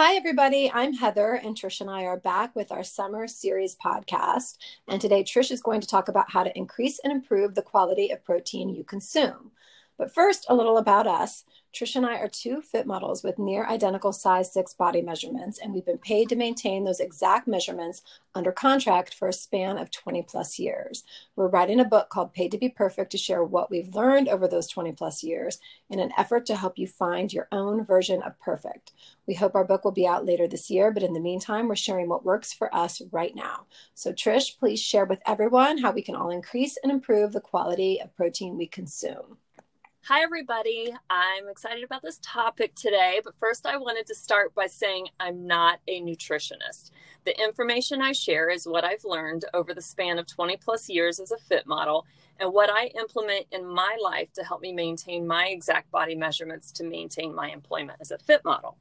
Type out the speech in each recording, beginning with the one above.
Hi, everybody. I'm Heather, and Trish and I are back with our summer series podcast. And today, Trish is going to talk about how to increase and improve the quality of protein you consume. But first, a little about us. Trish and I are two fit models with near identical size six body measurements, and we've been paid to maintain those exact measurements under contract for a span of 20 plus years. We're writing a book called Paid to Be Perfect to share what we've learned over those 20 plus years in an effort to help you find your own version of perfect. We hope our book will be out later this year, but in the meantime, we're sharing what works for us right now. So, Trish, please share with everyone how we can all increase and improve the quality of protein we consume. Hi, everybody. I'm excited about this topic today, but first I wanted to start by saying I'm not a nutritionist. The information I share is what I've learned over the span of 20 plus years as a fit model and what I implement in my life to help me maintain my exact body measurements to maintain my employment as a fit model.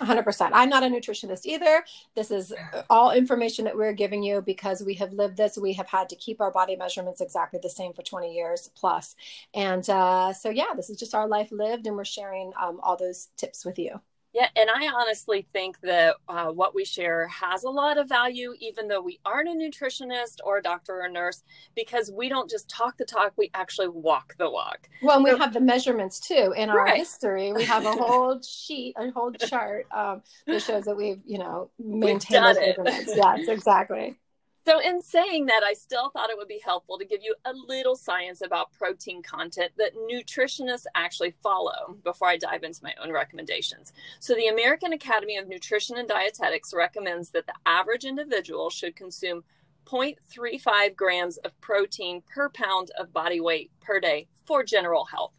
100%. I'm not a nutritionist either. This is all information that we're giving you because we have lived this. We have had to keep our body measurements exactly the same for 20 years plus. And uh, so, yeah, this is just our life lived, and we're sharing um, all those tips with you. Yeah, and I honestly think that uh, what we share has a lot of value, even though we aren't a nutritionist or a doctor or a nurse, because we don't just talk the talk, we actually walk the walk. Well, and so, we have the measurements too. In our right. history, we have a whole sheet, a whole chart um, that shows that we've, you know, maintained those measurements. Yes, exactly. So, in saying that, I still thought it would be helpful to give you a little science about protein content that nutritionists actually follow before I dive into my own recommendations. So, the American Academy of Nutrition and Dietetics recommends that the average individual should consume 0.35 grams of protein per pound of body weight per day for general health.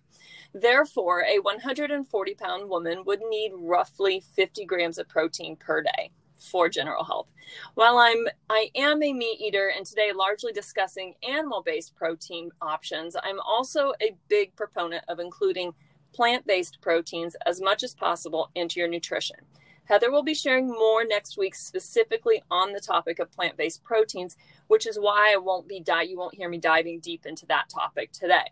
Therefore, a 140 pound woman would need roughly 50 grams of protein per day for general health. While I'm I am a meat eater and today largely discussing animal-based protein options, I'm also a big proponent of including plant-based proteins as much as possible into your nutrition. Heather will be sharing more next week specifically on the topic of plant-based proteins, which is why I won't be di- you won't hear me diving deep into that topic today.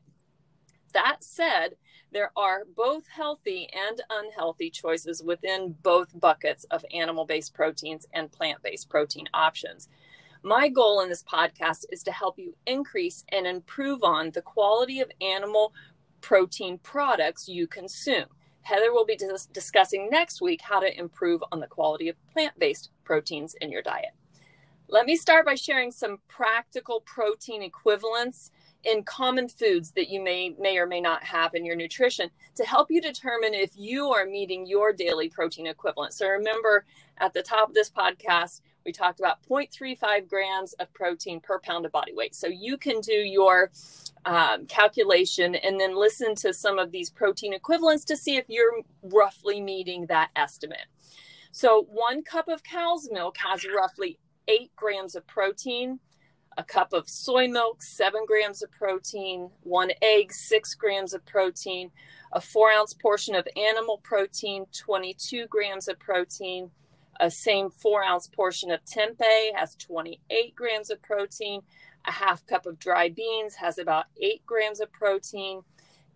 That said, there are both healthy and unhealthy choices within both buckets of animal based proteins and plant based protein options. My goal in this podcast is to help you increase and improve on the quality of animal protein products you consume. Heather will be dis- discussing next week how to improve on the quality of plant based proteins in your diet. Let me start by sharing some practical protein equivalents in common foods that you may may or may not have in your nutrition to help you determine if you are meeting your daily protein equivalent. So remember at the top of this podcast we talked about 0.35 grams of protein per pound of body weight. So you can do your um, calculation and then listen to some of these protein equivalents to see if you're roughly meeting that estimate. So one cup of cow's milk has roughly eight grams of protein a cup of soy milk, seven grams of protein, one egg, six grams of protein, a four ounce portion of animal protein, 22 grams of protein, a same four ounce portion of tempeh has 28 grams of protein, a half cup of dry beans has about eight grams of protein,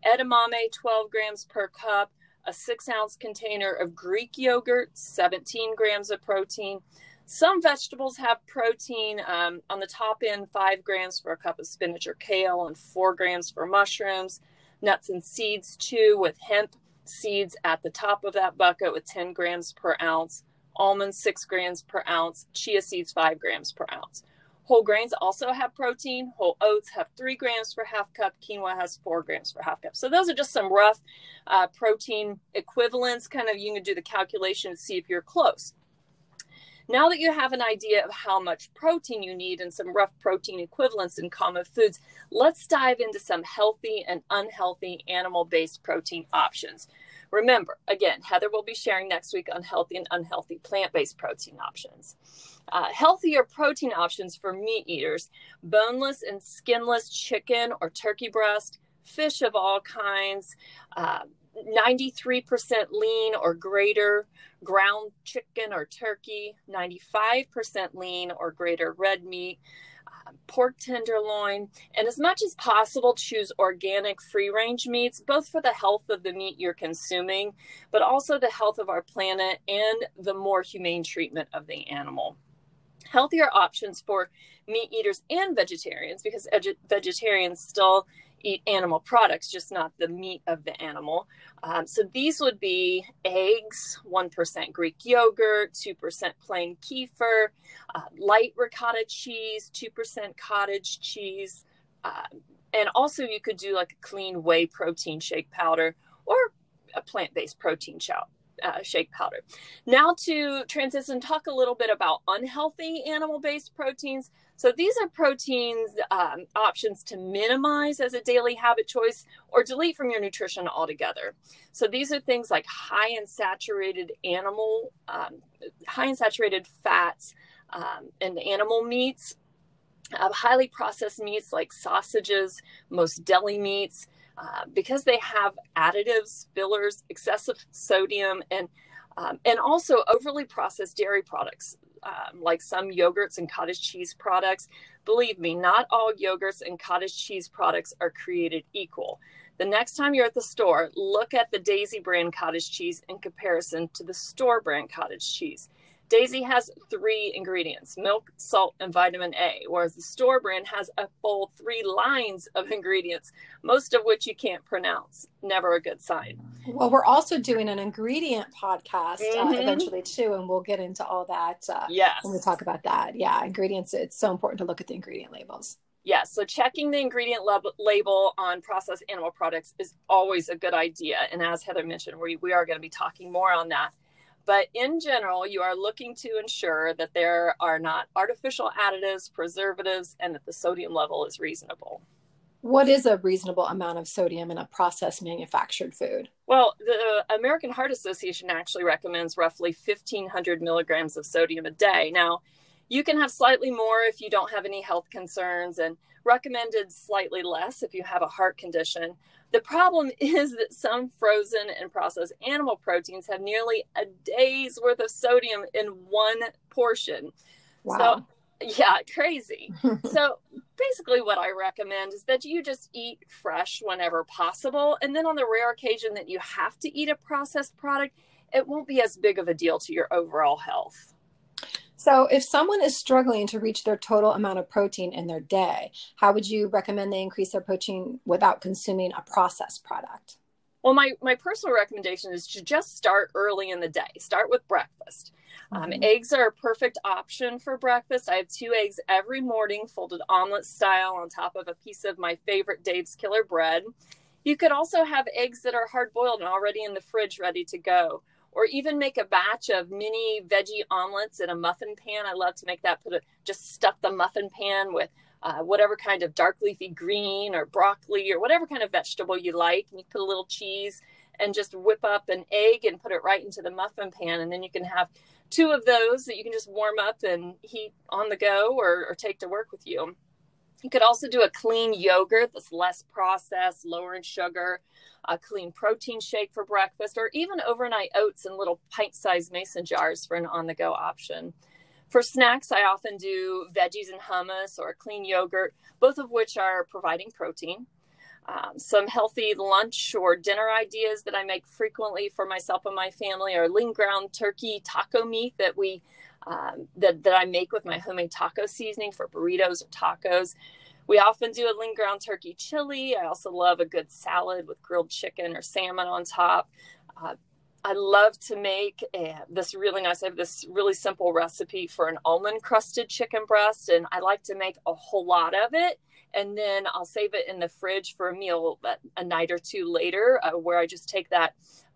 edamame, 12 grams per cup, a six ounce container of Greek yogurt, 17 grams of protein, some vegetables have protein um, on the top end, five grams for a cup of spinach or kale, and four grams for mushrooms. Nuts and seeds, too, with hemp seeds at the top of that bucket with 10 grams per ounce. Almonds, six grams per ounce. Chia seeds, five grams per ounce. Whole grains also have protein. Whole oats have three grams for half cup. Quinoa has four grams for half cup. So those are just some rough uh, protein equivalents. Kind of, you can do the calculation and see if you're close. Now that you have an idea of how much protein you need and some rough protein equivalents in common foods, let's dive into some healthy and unhealthy animal based protein options. Remember, again, Heather will be sharing next week on healthy and unhealthy plant based protein options. Uh, healthier protein options for meat eaters boneless and skinless chicken or turkey breast, fish of all kinds, uh, 93% lean or greater ground chicken or turkey, 95% lean or greater red meat, um, pork tenderloin, and as much as possible, choose organic free range meats, both for the health of the meat you're consuming, but also the health of our planet and the more humane treatment of the animal. Healthier options for meat eaters and vegetarians, because vegetarians still eat animal products, just not the meat of the animal. Um, so these would be eggs, 1% Greek yogurt, 2% plain kefir, uh, light ricotta cheese, 2% cottage cheese. Uh, and also, you could do like a clean whey protein shake powder or a plant based protein uh, shake powder. Now, to transition, talk a little bit about unhealthy animal based proteins. So these are proteins um, options to minimize as a daily habit choice or delete from your nutrition altogether. So these are things like high in saturated animal, um, high in saturated fats um, and animal meats, uh, highly processed meats like sausages, most deli meats, uh, because they have additives, fillers, excessive sodium, and um, and also overly processed dairy products um, like some yogurts and cottage cheese products. Believe me, not all yogurts and cottage cheese products are created equal. The next time you're at the store, look at the Daisy brand cottage cheese in comparison to the store brand cottage cheese. Daisy has three ingredients milk, salt, and vitamin A, whereas the store brand has a full three lines of ingredients, most of which you can't pronounce. Never a good sign. Well, we're also doing an ingredient podcast uh, mm-hmm. uh, eventually, too, and we'll get into all that uh, yes. when we talk about that. Yeah, ingredients, it's so important to look at the ingredient labels. Yes, so checking the ingredient lab- label on processed animal products is always a good idea. And as Heather mentioned, we, we are going to be talking more on that. But in general, you are looking to ensure that there are not artificial additives, preservatives, and that the sodium level is reasonable. What is a reasonable amount of sodium in a processed manufactured food? Well, the American Heart Association actually recommends roughly 1,500 milligrams of sodium a day. Now, you can have slightly more if you don't have any health concerns, and recommended slightly less if you have a heart condition. The problem is that some frozen and processed animal proteins have nearly a day's worth of sodium in one portion. Wow. So, yeah, crazy. so, basically, what I recommend is that you just eat fresh whenever possible. And then, on the rare occasion that you have to eat a processed product, it won't be as big of a deal to your overall health. So, if someone is struggling to reach their total amount of protein in their day, how would you recommend they increase their protein without consuming a processed product? Well, my, my personal recommendation is to just start early in the day. Start with breakfast. Um, mm-hmm. Eggs are a perfect option for breakfast. I have two eggs every morning, folded omelet style, on top of a piece of my favorite Dave's Killer bread. You could also have eggs that are hard boiled and already in the fridge ready to go or even make a batch of mini veggie omelets in a muffin pan. I love to make that. Put a, just stuff the muffin pan with uh, whatever kind of dark leafy green or broccoli or whatever kind of vegetable you like. And you put a little cheese and just whip up an egg and put it right into the muffin pan. And then you can have two of those that you can just warm up and heat on the go or, or take to work with you. You could also do a clean yogurt that's less processed, lower in sugar a clean protein shake for breakfast, or even overnight oats in little pint sized mason jars for an on the go option. For snacks, I often do veggies and hummus or a clean yogurt, both of which are providing protein. Um, some healthy lunch or dinner ideas that I make frequently for myself and my family are lean ground turkey taco meat that we um, that, that I make with my homemade taco seasoning for burritos or tacos. We often do a lean ground turkey chili. I also love a good salad with grilled chicken or salmon on top. Uh, I love to make a, this really nice. I have this really simple recipe for an almond crusted chicken breast, and I like to make a whole lot of it. And then I'll save it in the fridge for a meal a night or two later, uh, where I just take that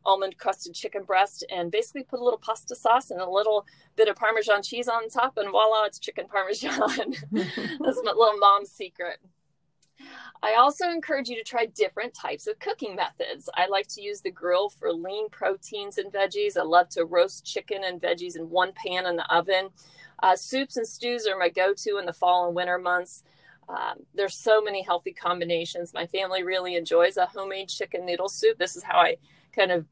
almond crusted chicken breast and basically put a little pasta sauce and a little bit of Parmesan cheese on top, and voila, it's chicken Parmesan. That's my little mom's secret. I also encourage you to try different types of cooking methods. I like to use the grill for lean proteins and veggies. I love to roast chicken and veggies in one pan in the oven. Uh, soups and stews are my go to in the fall and winter months. Um, there's so many healthy combinations. My family really enjoys a homemade chicken noodle soup. This is how I kind of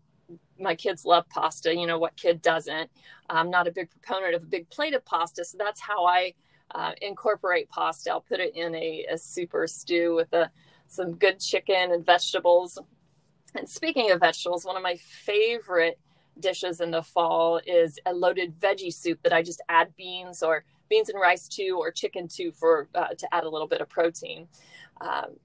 my kids love pasta. You know what kid doesn't? I'm not a big proponent of a big plate of pasta, so that's how I uh, incorporate pasta. I'll put it in a, a super stew with a, some good chicken and vegetables. And speaking of vegetables, one of my favorite dishes in the fall is a loaded veggie soup that I just add beans or beans and rice to or chicken to for uh, to add a little bit of protein. Um,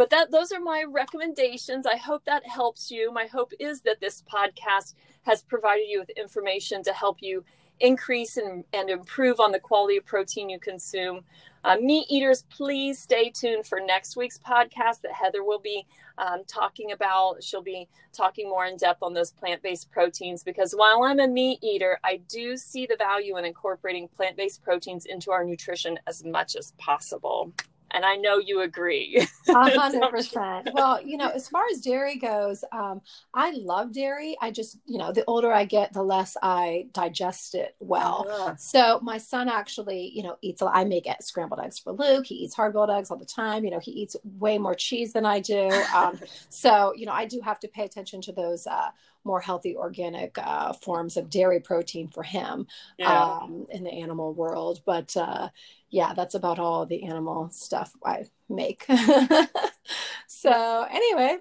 but that those are my recommendations. I hope that helps you. My hope is that this podcast has provided you with information to help you increase and, and improve on the quality of protein you consume. Uh, meat eaters, please stay tuned for next week's podcast that Heather will be um, talking about. She'll be talking more in depth on those plant based proteins because while I'm a meat eater, I do see the value in incorporating plant based proteins into our nutrition as much as possible and I know you agree. A hundred percent. Well, you know, as far as dairy goes, um, I love dairy. I just, you know, the older I get, the less I digest it well. Uh-huh. So my son actually, you know, eats. I make scrambled eggs for Luke. He eats hard boiled eggs all the time. You know, he eats way more cheese than I do. Um, so you know, I do have to pay attention to those. Uh, more healthy organic uh, forms of dairy protein for him yeah. um, in the animal world. But uh, yeah, that's about all the animal stuff I make. so, anyway,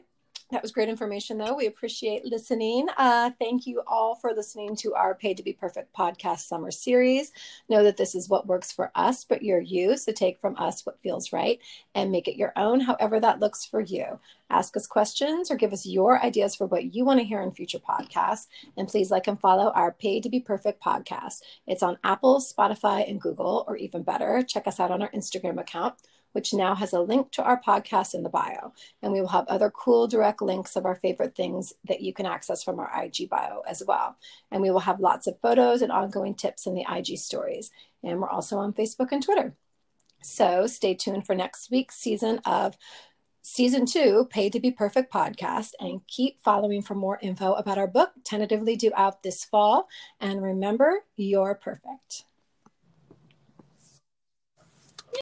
that was great information, though. We appreciate listening. Uh, thank you all for listening to our Paid to Be Perfect podcast summer series. Know that this is what works for us, but you're you. So take from us what feels right and make it your own, however that looks for you. Ask us questions or give us your ideas for what you want to hear in future podcasts. And please like and follow our Paid to Be Perfect podcast. It's on Apple, Spotify, and Google, or even better, check us out on our Instagram account which now has a link to our podcast in the bio. And we will have other cool direct links of our favorite things that you can access from our IG bio as well. And we will have lots of photos and ongoing tips in the IG stories. And we're also on Facebook and Twitter. So stay tuned for next week's season of season two, Paid to Be Perfect podcast, and keep following for more info about our book, tentatively due out this fall. And remember, you're perfect.